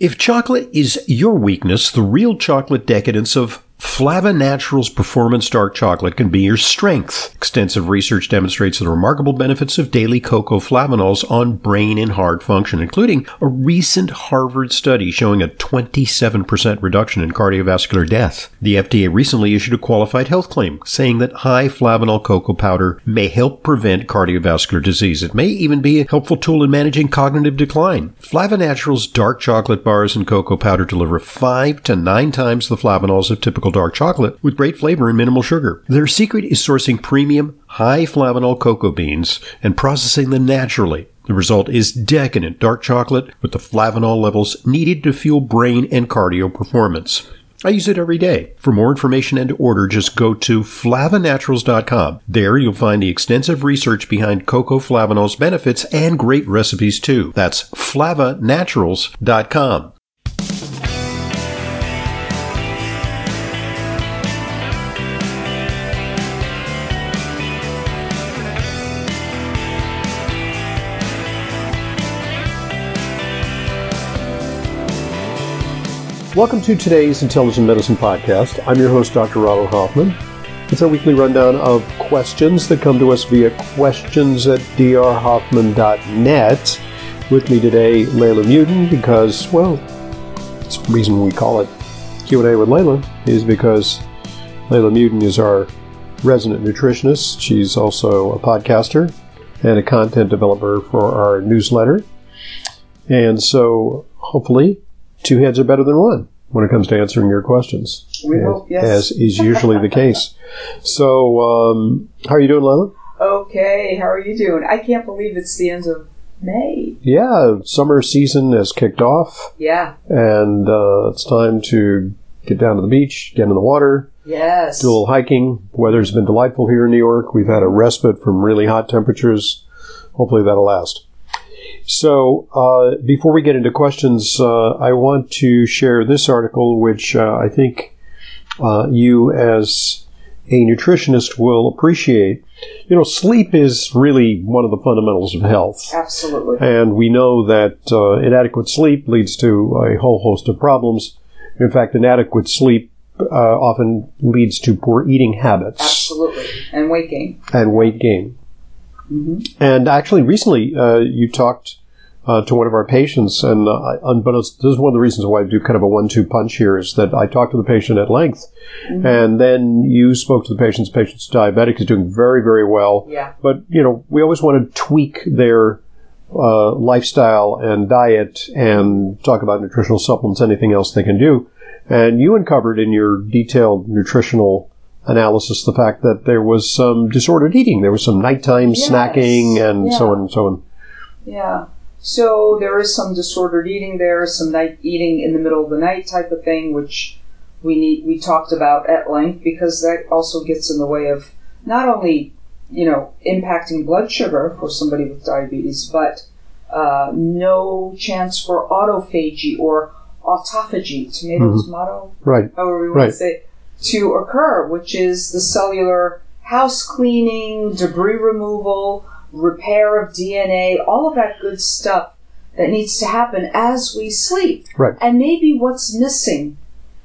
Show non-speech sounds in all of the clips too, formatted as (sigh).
If chocolate is your weakness, the real chocolate decadence of Flava Naturals Performance Dark Chocolate can be your strength. Extensive research demonstrates the remarkable benefits of daily cocoa flavanols on brain and heart function, including a recent Harvard study showing a 27% reduction in cardiovascular death. The FDA recently issued a qualified health claim saying that high flavanol cocoa powder may help prevent cardiovascular disease. It may even be a helpful tool in managing cognitive decline. Flava Naturals dark chocolate bars and cocoa powder deliver 5 to 9 times the flavanols of typical dark chocolate with great flavor and minimal sugar. Their secret is sourcing premium, high flavanol cocoa beans and processing them naturally. The result is decadent dark chocolate with the flavanol levels needed to fuel brain and cardio performance. I use it every day. For more information and to order, just go to flavanaturals.com. There you'll find the extensive research behind cocoa flavanol's benefits and great recipes too. That's flavanaturals.com. Welcome to today's Intelligent Medicine Podcast. I'm your host, Dr. Ronald Hoffman. It's our weekly rundown of questions that come to us via questions at drhoffman.net. With me today, Leyla Muedin, because, well, it's the reason we call it Q&A with Leyla is because Leyla Muedin is our resident nutritionist. She's also a podcaster and a content developer for our newsletter. And so, hopefully, two heads are better than one when it comes to answering your questions. We as, hope, yes. As is usually the case. (laughs) So, um, how are you doing, Lila? Okay, how are you doing? I can't believe it's the end of May. Yeah, summer season has kicked off, Yeah, and uh, it's time to get down to the beach, get in the water, yes. do a little hiking. Weather's been delightful here in New York. We've had a respite from really hot temperatures. Hopefully, that'll last. So, uh, before we get into questions, uh, I want to share this article, which uh, I think uh, you, as a nutritionist, will appreciate. You know, sleep is really one of the fundamentals of health. Absolutely. And we know that uh, inadequate sleep leads to a whole host of problems. In fact, inadequate sleep uh, often leads to poor eating habits Absolutely. And weight gain. and weight gain. Hmm And actually, recently uh, you talked uh, to one of our patients, and uh, but this is one of the reasons why I do kind of a one-two punch here is that I talked to the patient at length, and then you spoke to the patient's patient's diabetic is doing very very well. Yeah. But you know, we always want to tweak their uh, lifestyle and diet and talk about nutritional supplements, anything else they can do. And you uncovered in your detailed nutritional analysis the fact that there was some disordered eating. There was some nighttime Yes. snacking and so on and so on. Yeah. So there is some disordered eating there, some night eating in the middle of the night type of thing, which we need we talked about at length because that also gets in the way of not only you know impacting blood sugar for somebody with diabetes, but uh, no chance for autophagy or autophagy, tomato tomato, Right. however we want Right. to say, it, to occur, which is the cellular house cleaning, debris removal, repair of DNA, all of that good stuff that needs to happen as we sleep. Right. And maybe what's missing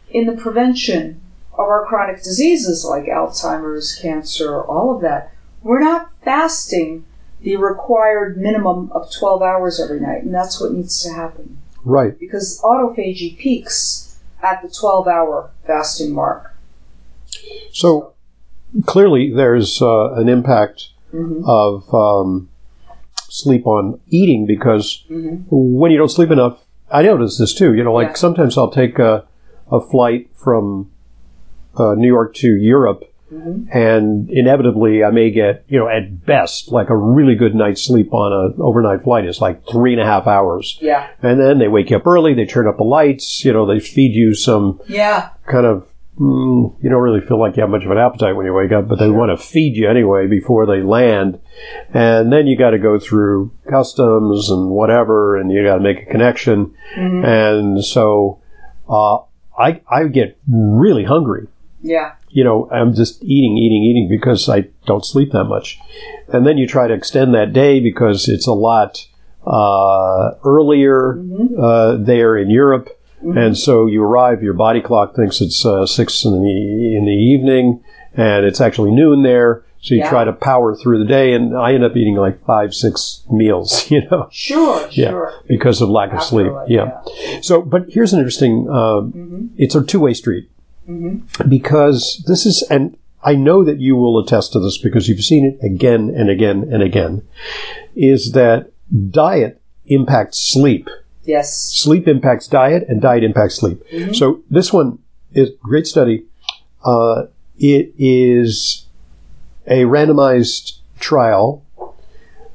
in the prevention of our chronic diseases like Alzheimer's, cancer, all of that. We're not fasting the required minimum of 12 hours every night, and that's what needs to happen Right. because autophagy peaks at the 12 hour fasting mark. So clearly, there's uh, an impact Mhm. of um, sleep on eating because Mhm. when you don't sleep enough, I notice this too. You know, like Yeah. sometimes I'll take a, a flight from uh, New York to Europe, Mhm. and inevitably I may get, you know, at best, like a really good night's sleep on an overnight flight is like three and a half hours. Yeah, And then they wake you up early, they turn up the lights, you know, they feed you some yeah, kind of mm, you don't really feel like you have much of an appetite when you wake up, but they want to feed you anyway before they land. And then you got to go through customs and whatever, and you got to make a connection. Mhm. And so uh, I I get really hungry. yeah, You know, I'm just eating, eating, eating because I don't sleep that much. And then you try to extend that day because it's a lot uh, earlier Mm-hmm. uh, there in Europe, and so you arrive. Your body clock thinks it's uh, six in the in the evening, and it's actually noon there. So you Yeah. try to power through the day, and I end up eating like five, six meals, (laughs) you know, Sure, Yeah. sure. because of lack of sleep. like, yeah. So, but here's an interesting. Uh, Mm-hmm. It's a two-way street because this is, and I know that you will attest to this because you've seen it again and again and again. Is that diet impacts sleep? Yes. Sleep impacts diet, and diet impacts sleep. So this one is a great study. Uh, it is a randomized trial.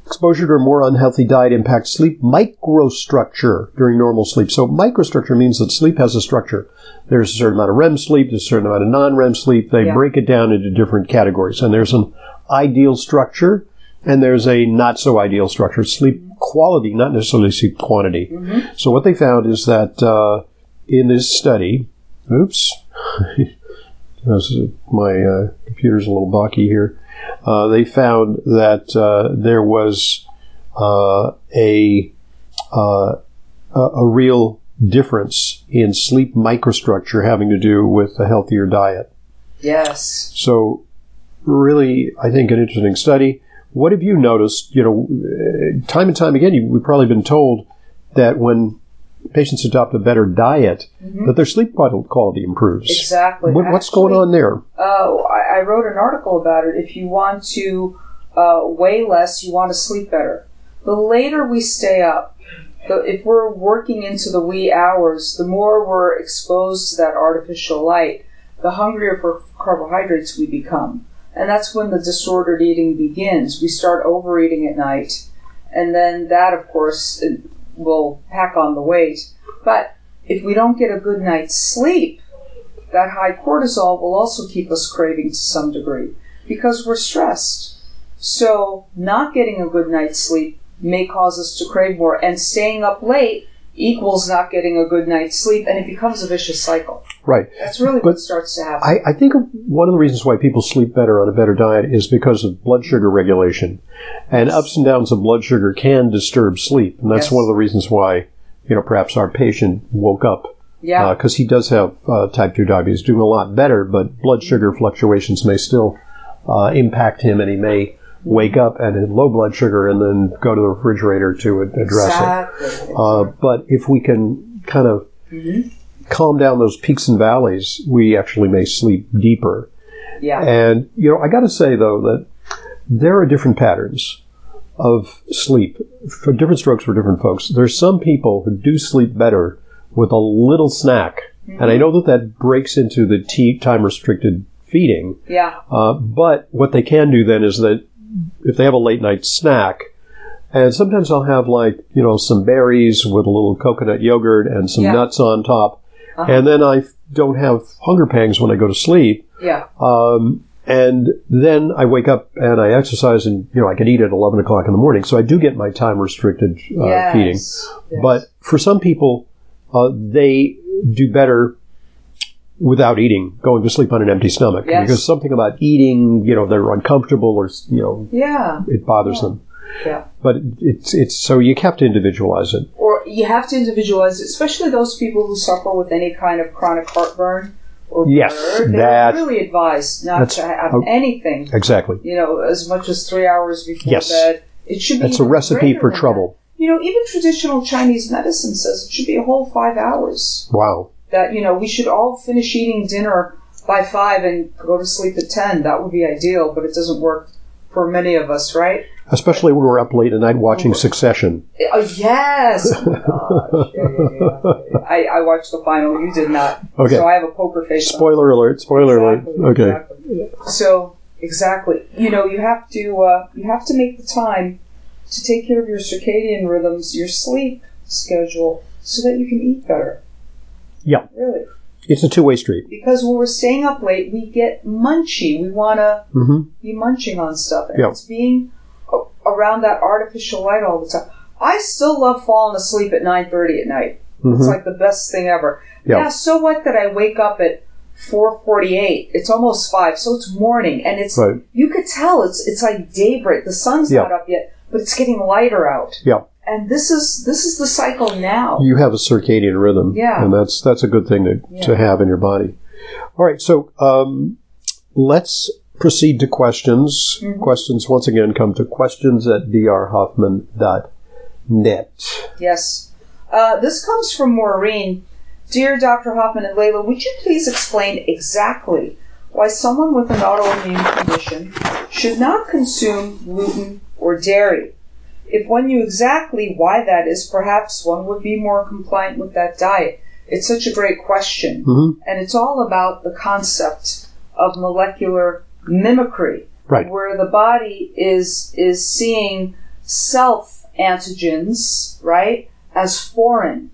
Exposure to a more unhealthy diet impacts sleep microstructure during normal sleep. So microstructure means that sleep has a structure. There's a certain amount of REM sleep, there's a certain amount of non-REM sleep. They Yeah. break it down into different categories. And there's an ideal structure and there's a not so ideal structure. Sleep quality, not necessarily sleep quantity. So what they found is that uh, in this study, oops, (laughs) my uh, computer's a little balky here. Uh, they found that uh, there was uh, a, uh, a a real difference in sleep microstructure having to do with a healthier diet. Yes. So, really, I think an interesting study. What have you noticed? You know, uh, time and time again, you, we've probably been told that when patients adopt a better diet, that their sleep quality improves. Exactly. What, what's going on there? Uh, I, I wrote an article about it. If you want to uh, weigh less, you want to sleep better. The later we stay up, the, if we're working into the wee hours, the more we're exposed to that artificial light, the hungrier for carbohydrates we become. And that's when the disordered eating begins. We start overeating at night, and then that, of course, will pack on the weight. But if we don't get a good night's sleep, that high cortisol will also keep us craving to some degree because we're stressed. So, not getting a good night's sleep may cause us to crave more, and staying up late equals not getting a good night's sleep, and it becomes a vicious cycle. Right. That's really But what starts to happen. I, I think one of the reasons why people sleep better on a better diet is because of blood sugar regulation. And ups and downs of blood sugar can disturb sleep. And that's Yes. one of the reasons why, you know, perhaps our patient woke up yeah, because he does have uh, type 2 diabetes, doing a lot better, but blood sugar fluctuations may still uh, impact him, and he may wake up and have low blood sugar and then go to the refrigerator to address exactly. it. Uh, but if we can kind of Mhm. calm down those peaks and valleys, we actually may sleep deeper. yeah, And, you know, I got to say, though, that there are different patterns of sleep for different strokes for different folks. There's some people who do sleep better with a little snack. And I know that that breaks into the t- time restricted feeding. yeah, Uh, but what they can do then is that if they have a late night snack, and sometimes I'll have like, you know, some berries with a little coconut yogurt and some Yeah. nuts on top. Uh-huh. And then I don't have hunger pangs when I go to sleep. yeah, Um, and then I wake up and I exercise and, you know, I can eat at 11 o'clock in the morning. So I do get my time restricted uh, yes. feeding. Yes. But for some people, uh, they do better without eating, going to sleep on an empty stomach. Yes. Because something about eating, you know, they're uncomfortable or, you know, yeah, it bothers Yeah. them. yeah. But it's, it's, so you have to individualize it. or you have to individualize it, especially those people who suffer with any kind of chronic heartburn or Yes, blur, they're really advised not to have oh. anything, Exactly. you know, as much as three hours before Yes. bed. It should be That's a recipe for trouble. that. You know, even traditional Chinese medicine says it should be a whole five hours. Wow. That, you know, we should all finish eating dinner by five and go to sleep at ten. That would be ideal, but it doesn't work for many of us, right? Especially when we're up late at night watching Succession. Oh, yes! Oh, gosh. Yeah, yeah, yeah. I, I watched the final. You did not. Okay. So I have a poker face. on. Spoiler alert, spoiler Exactly, alert. Okay. exactly. So exactly, you know, you have to uh, you have to make the time to take care of your circadian rhythms, your sleep schedule, so that you can eat better. Yeah. Really, It's a two way street. because when we're staying up late, we get munchy. We want to hmm be munching on stuff, and Yeah. it's being around that artificial light all the time. I still love falling asleep at nine thirty at night. It's like the best thing ever. Mm-hmm. Yeah. So what that I wake up at four forty eight? It's almost five, so it's morning, and it's Right. you could tell it's it's like daybreak. The sun's not up yet, but it's getting lighter out. Yeah. And this is this is the cycle now. You have a circadian rhythm, Yeah. and that's that's a good thing to, to have in your body. All right, so um, let's proceed to questions. Mm-hmm. Questions once again come to questions at drhoffman.net. Yes. Uh, this comes from Maureen. Dear Dr. Hoffman and Leyla, would you please explain exactly why someone with an autoimmune condition should not consume gluten or dairy? If one knew exactly why that is, perhaps one would be more compliant with that diet. It's such a great question. Mhm. And it's all about the concept of molecular mimicry Right. where the body is is seeing self antigens, right, as foreign.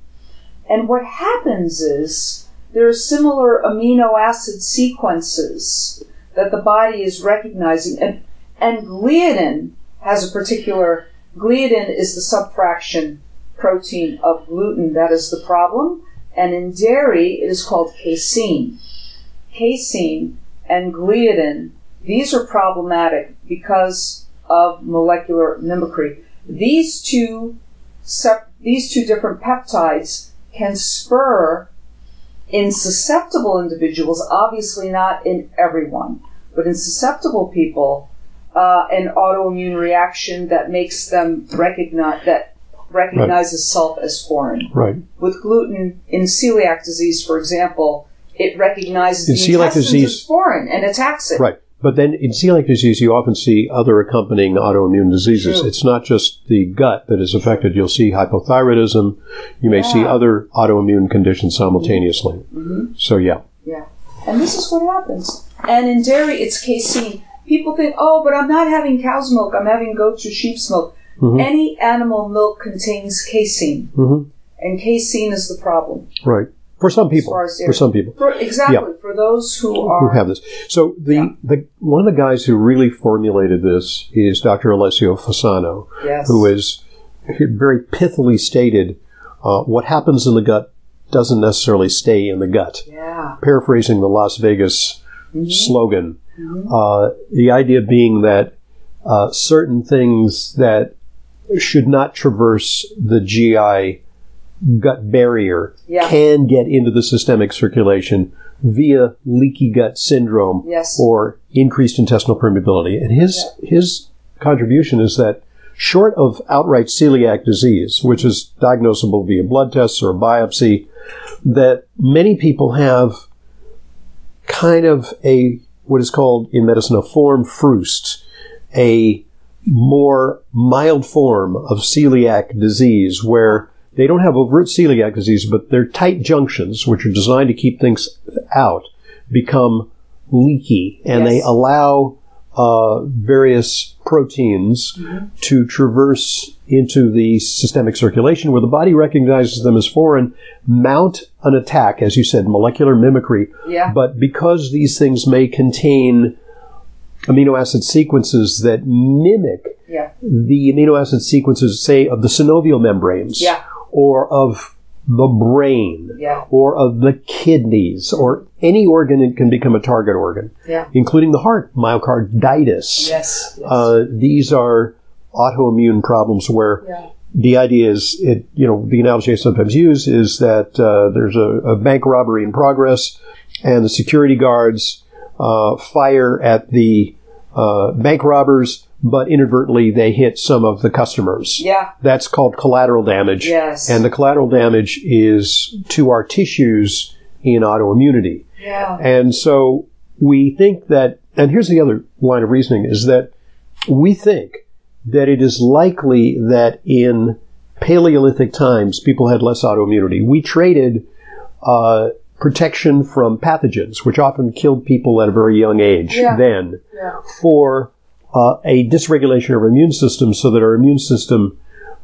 And what happens is there are similar amino acid sequences that the body is recognizing and and gliadin has a particular gliadin is the subfraction protein of gluten. That is the problem. And in dairy it is called casein. Casein and gliadin these are problematic because of molecular mimicry. These two, sep- these two different peptides can spur in susceptible individuals, obviously not in everyone, but in susceptible people, uh, an autoimmune reaction that makes them recognize that recognizes self as foreign. Right. With gluten in celiac disease, for example, it recognizes In the celiac disease- as foreign and attacks it. Right. But then in celiac disease, you often see other accompanying autoimmune diseases. It's not just the gut that is affected. You'll see hypothyroidism. You may see other autoimmune conditions simultaneously. Mhm. So, yeah. Yeah. And this is what happens. And in dairy, it's casein. People think, oh, but I'm not having cow's milk, I'm having goat's or sheep's milk. Mhm. Any animal milk contains casein, hmm and casein is the problem. Right. For some people. far as For some people. For, exactly, for those who are who have this. So the, Yeah. the one of the guys who really formulated this is Dr. Alessio Fasano, yes. who is very pithily stated uh, what happens in the gut doesn't necessarily stay in the gut. Yeah. Paraphrasing the Las Vegas Mhm. slogan, Mhm. uh, the idea being that uh, certain things that should not traverse the GI gut barrier Yeah. can get into the systemic circulation via leaky gut syndrome Yes. or increased intestinal permeability. And his his contribution is that short of outright celiac disease, which is diagnosable via blood tests or a biopsy, that many people have kind of a what is called in medicine a forme fruste, a more mild form of celiac disease where they don't have overt celiac disease, but their tight junctions, which are designed to keep things out, become leaky. And they allow uh, various proteins to traverse into the systemic circulation where the body recognizes them as foreign, mount an attack, as you said, molecular mimicry. Yeah. But because these things may contain amino acid sequences that mimic Yeah. the amino acid sequences, say, of the synovial membranes, Yeah. or of the brain, Yeah. or of the kidneys, or any organ that can become a target organ, Yeah. including the heart, myocarditis. Yes. yes. Uh, these are autoimmune problems where yeah. the idea is, it, you know, the analogy I sometimes use is that uh, there's a, a bank robbery in progress, and the security guards uh, fire at the uh, bank robbers, but inadvertently they hit some of the customers. Yeah. That's called collateral damage. Yes. And the collateral damage is to our tissues in autoimmunity. Yeah. And so we think that, and here's the other line of reasoning is that we think that it is likely that in Paleolithic times people had less autoimmunity. We traded uh, protection from pathogens, which often killed people at a very young age Yeah. then, Yeah. for uh, a dysregulation of our immune system so that our immune system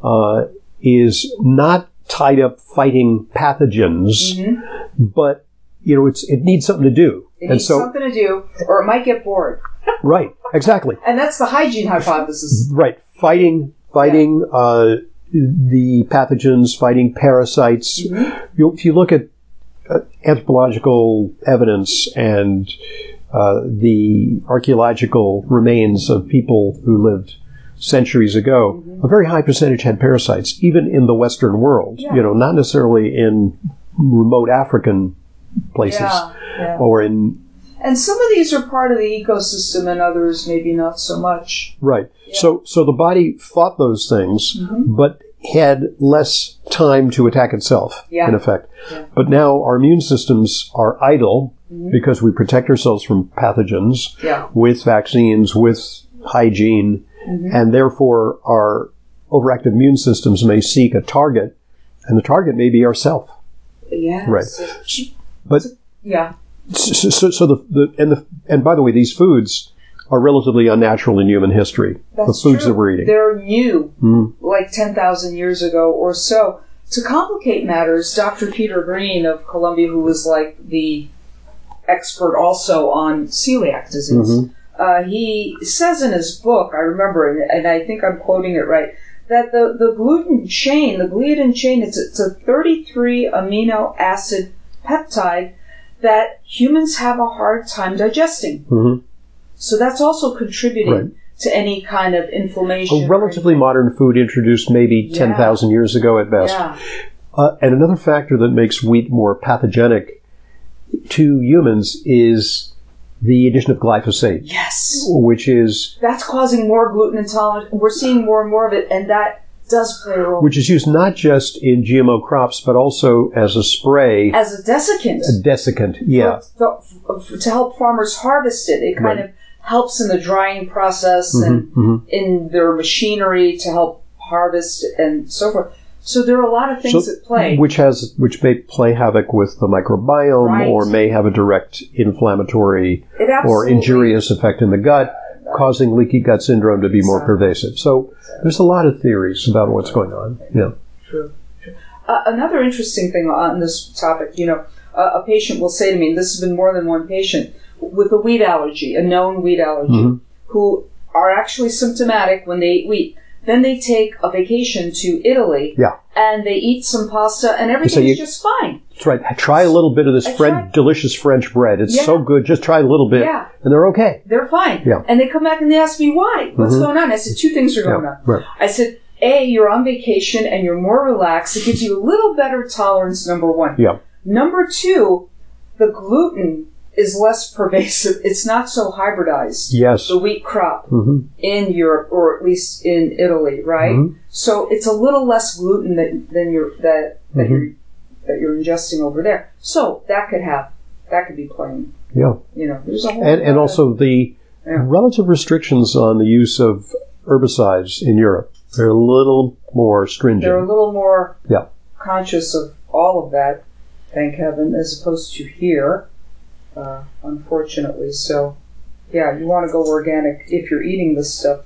uh, is not tied up fighting pathogens, Mhm. but you know it's it needs something to do. It and needs so something to do, or it might get bored. Right, exactly. And that's the hygiene hypothesis. Right. Fighting fighting uh, the pathogens, fighting parasites. Mhm. You, if you look at uh, anthropological evidence and uh, the archaeological remains of people who lived centuries ago, a very high percentage had parasites, even in the Western world. Yeah. You know, not necessarily in remote African places Yeah, yeah. or in And some of these are part of the ecosystem, and others maybe not so much. right. So so the body fought those things, Mm-hmm. but had less time to attack itself. Yeah. In effect, Yeah. but now our immune systems are idle Mm-hmm. because we protect ourselves from pathogens. Yeah. with vaccines, with hygiene, Mm-hmm. and therefore our overactive immune systems may seek a target, and the target may be ourself. Yes. Right. But Yeah. So, so, so the, the and the and by the way, these foods are relatively unnatural in human history. That's the foods true. that we're eating. They're new, Mhm. like 10,000 years ago or so. To complicate matters, Dr. Peter Green of Columbia, who was like the expert also on celiac disease, Mhm. uh, he says in his book, I remember, and, and I think I'm quoting it right, that the, the gluten chain, the gliadin chain, it's, it's a 33 amino acid peptide that humans have a hard time digesting. Mhm. So that's also contributing Right. to any kind of inflammation. A relatively modern food introduced maybe Yeah. 10,000 years ago at best. Yeah. Uh, and another factor that makes wheat more pathogenic to humans is the addition of glyphosate, Yes. which is That's causing more gluten intolerance. We're seeing more and more of it, and that does play a role. which is used not just in GMO crops but also as a spray, As a desiccant. a desiccant. Yeah, for- for- for- to help farmers harvest it. It kind Right. of helps in the drying process Mhm, and mhm. in their machinery to help harvest and so forth. So there are a lot of things So- at play. which has which may play havoc with the microbiome Right. or may have a direct inflammatory or injurious effect in the gut, causing leaky gut syndrome to be more pervasive. So there's a lot of theories about what's going on. Yeah. True. true. Uh, another interesting thing on this topic, you know, uh, a patient will say to me, and this has been more than one patient, with a wheat allergy, a known wheat allergy, Mhm. who are actually symptomatic when they eat wheat. Then they take a vacation to Italy Yeah. and they eat some pasta and everything's you- just fine. That's right. Try a little bit of this French, delicious French bread. It's Yeah. so good. Just try a little bit, Yeah. and they're okay. They're fine. Yeah. And they come back and they ask me why. What's Mhm. going on? I said, two things are going Yeah, on. right. I said, A, you're on vacation and you're more relaxed. It gives you a little better tolerance, number one. Yeah. Number two, the gluten is less pervasive. It's not so hybridized. Yes. The wheat crop hmm in Europe, or at least in Italy, right? Mhm. So it's a little less gluten than, than you're, that, that Mhm. you're that you're ingesting over there. So that could have that could be playing. Yeah. You know, there's a whole And, and of- also the Yeah. relative restrictions on the use of herbicides in Europe. They're a little more stringent. they're a little more Yeah. conscious of all of that, thank heaven, as opposed to here, uh, unfortunately. So, yeah, you want to go organic if you're eating this stuff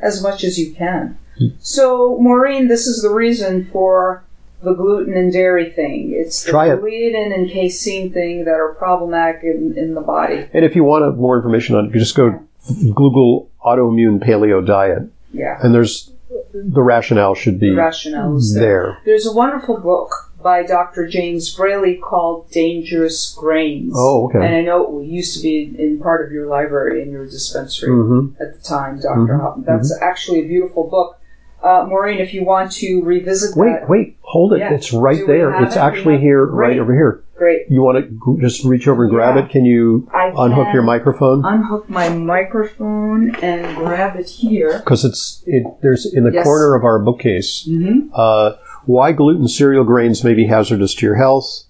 as much as you can. Hmm. So, Maureen, this is the reason for the gluten and dairy thing. It's the Try it. gliadin and casein thing that are problematic in, in the body. and if you want more information on it, you just go Google autoimmune paleo diet, Yeah, and there's the rationale should be the rationale is there. there. There's a wonderful book by Dr. James Braly called Dangerous Grains. Oh, okay. And I know it used to be in, part of your library in your dispensary hmm at the time, doctor Mhm, Hoppen. That's actually a beautiful book. Uh, Maureen, if you want to revisit Wait, that, wait, hold it. Yeah. It's right Do there. It's it? Actually here, Great. right over here. great. You want to g- just reach over and grab Yeah. it? Can you I unhook can your microphone? Unhook my microphone and grab it here. Because it's it. There's in the Yes. corner of our bookcase. Mm-hmm. Uh, why gluten cereal grains may be hazardous to your health.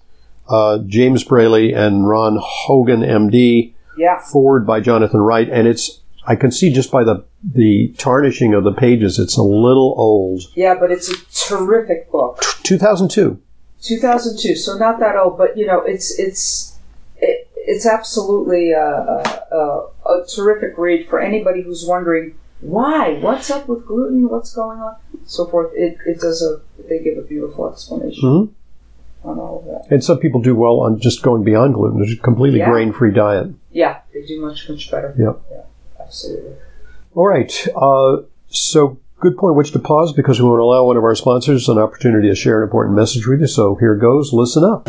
Uh, James Braly and Ron Hoggan, MD. Yeah. Foreword by Jonathan Wright, and it's. I can see just by the the tarnishing of the pages, it's a little old. Yeah, but it's a terrific book. 2002. 2002, so not that old, but you know, it's it's it, it's absolutely a, a, a, a terrific read for anybody who's wondering why, what's up with gluten, what's going on, so forth. It, it does a they give a beautiful explanation Mhm. on all of that. And some people do well on just going beyond gluten, a completely Yeah. grain-free diet. Yeah, they do much much better. Yep. Yeah, absolutely. All right. Uh, so, good point which to pause because we want to allow one of our sponsors an opportunity to share an important message with you. So, here goes. Listen up.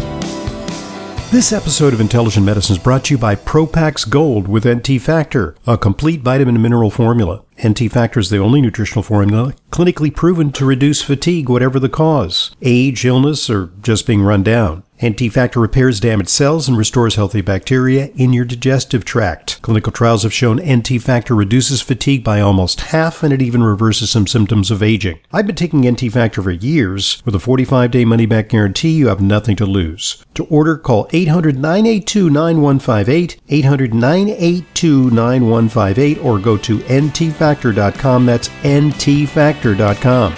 This episode of Intelligent Medicine is brought to you by Propax Gold with NT Factor, a complete vitamin and mineral formula. NT Factor is the only nutritional formula clinically proven to reduce fatigue, whatever the cause age, illness, or just being run down. NT Factor repairs damaged cells and restores healthy bacteria in your digestive tract. Clinical trials have shown NT Factor reduces fatigue by almost half and it even reverses some symptoms of aging. I've been taking NT Factor for years. With a 45 day money back guarantee, you have nothing to lose. To order, call 800 982 9158, 800 982 9158, or go to ntfactor.com. That's ntfactor.com.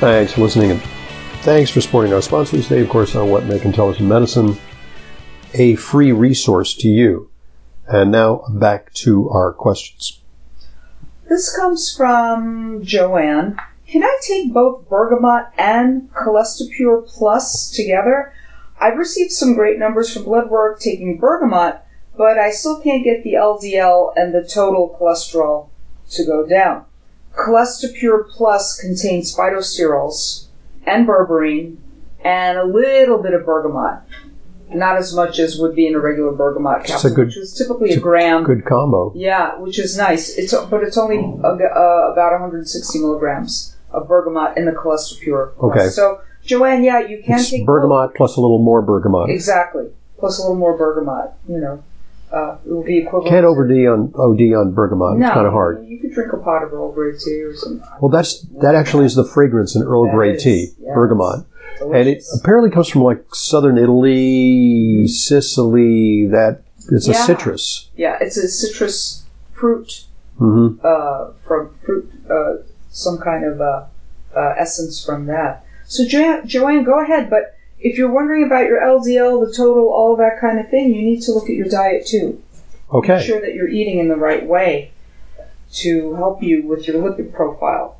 Thanks for listening Thanks for supporting our sponsors today, of course, on What Make Intelligent Medicine, a free resource to you. And now back to our questions. This comes from Joanne. Can I take both bergamot and CholestePure Plus together? I've received some great numbers for blood work taking bergamot, but I still can't get the LDL and the total cholesterol to go down. CholestePure Plus contains phytosterols, and berberine and a little bit of bergamot. Not as much as would be in a regular bergamot capsule, good, which is typically a gram. Good combo. Yeah, which is nice. It's but it's only uh, about 160 milligrams of bergamot in the CholestePure. Okay. So Joanne, yeah, you can it's take bergamot both. plus a little more bergamot. Exactly, plus a little more bergamot. You know, uh, it will be equivalent. Can't OD on OD on bergamot. No, it's kind of hard. You could drink a pot of Earl Grey tea or something. Well, that's that actually is the fragrance in Earl Grey tea, yeah. bergamot. Delicious. And it apparently comes from like southern Italy, Sicily. That it's yeah. a citrus. Yeah, it's a citrus fruit mm-hmm. uh, from fruit, uh, some kind of uh, uh essence from that. So jo- Joanne, go ahead. But if you're wondering about your LDL, the total, all that kind of thing, you need to look at your diet too. Okay. Make sure that you're eating in the right way to help you with your lipid profile.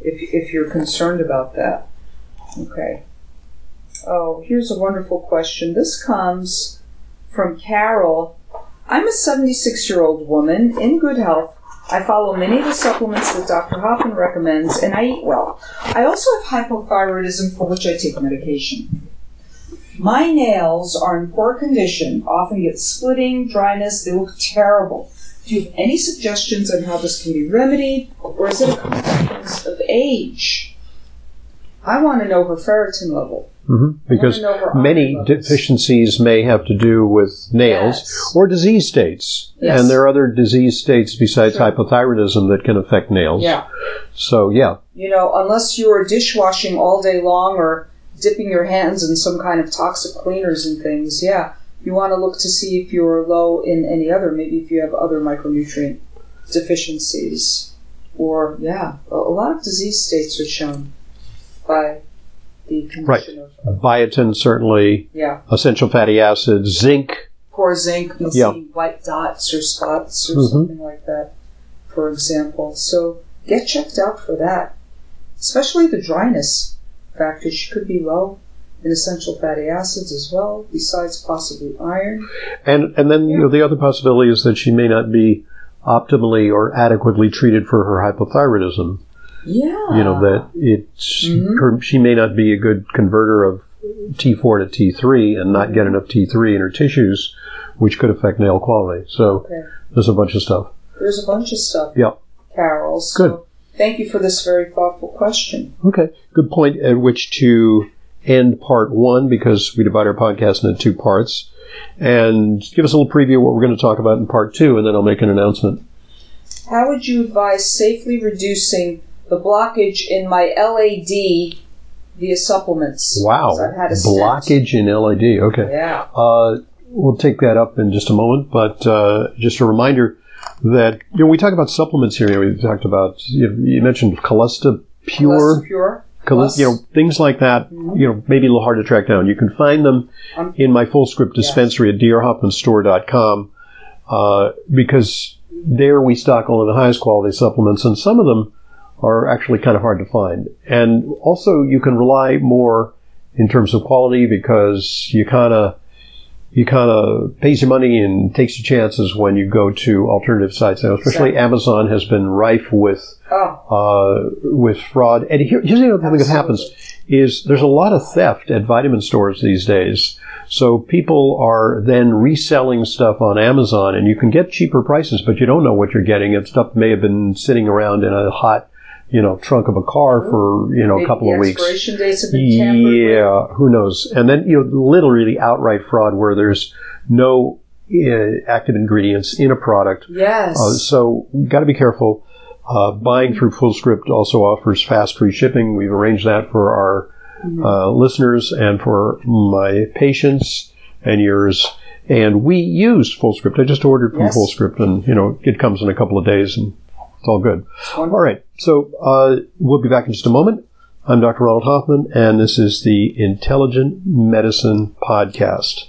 If if you're concerned about that. Okay. Oh, here's a wonderful question. This comes from Carol. I'm a 76 year old woman in good health. I follow many of the supplements that Dr. Hoffman recommends, and I eat well. I also have hypothyroidism for which I take medication. My nails are in poor condition, often get splitting, dryness, they look terrible. Do you have any suggestions on how this can be remedied, or is it a consequence of age? I want to know her ferritin level. Mm-hmm. Because many deficiencies may have to do with nails yes. or disease states. Yes. And there are other disease states besides sure. hypothyroidism that can affect nails. Yeah. So, yeah. You know, unless you're dishwashing all day long or dipping your hands in some kind of toxic cleaners and things, yeah, you want to look to see if you're low in any other, maybe if you have other micronutrient deficiencies. Or, yeah, a lot of disease states are shown by the condition right. of biotin certainly. Yeah. Essential fatty acids, zinc. Poor zinc, you'll yeah. see white dots or spots or mm-hmm. something like that, for example. So get checked out for that. Especially the dryness factor. She could be low in essential fatty acids as well, besides possibly iron. And and then yeah. you know the other possibility is that she may not be optimally or adequately treated for her hypothyroidism. Yeah. You know, that it's, Mhm. her, she may not be a good converter of T4 to T3 and not get enough T3 in her tissues, which could affect nail quality. So Okay. there's a bunch of stuff. There's a bunch of stuff, Yeah. Carol. So Good. Thank you for this very thoughtful question. Okay. Good point at which to end part one because we divide our podcast into two parts. And give us a little preview of what we're going to talk about in part two, and then I'll make an announcement. How would you advise safely reducing the blockage in my LAD via supplements? Wow. I've had a stent. Blockage in LAD. Okay. Yeah. Uh, we'll take that up in just a moment, but uh, just a reminder that you know we talk about supplements here. We talked about you, you mentioned Cholesta Pure, Pure. You know things like that. You know maybe a little hard to track down. You can find them Um, in my FullScript dispensary at drhoffmanstore.com uh, because there we stock only the highest quality supplements, and some of them are actually kind of hard to find. And also, you can rely more in terms of quality because you kind of you kind of pays your money and takes your chances when you go to alternative sites. Now, especially Exactly. Amazon has been rife with Oh, uh, with fraud. And here, here's the other thing that happens: is there's a lot of theft at vitamin stores these days. So people are then reselling stuff on Amazon and you can get cheaper prices, but you don't know what you're getting. And stuff may have been sitting around in a hot, you know, trunk of a car for, you know, a couple of weeks. Expiration dates have been tampered. Yeah, who knows? And then, you know, literally outright fraud where there's no uh, active ingredients in a product. Yes. Uh, so, got to be careful. Uh, buying through FullScript also offers fast free shipping. We've arranged that for our uh, listeners and for my patients and yours. And we use FullScript. I just ordered from Yes. FullScript, and you know it comes in a couple of days, and it's all good. All right. So uh, we'll be back in just a moment. I'm Dr. Ronald Hoffman, and this is the Intelligent Medicine Podcast.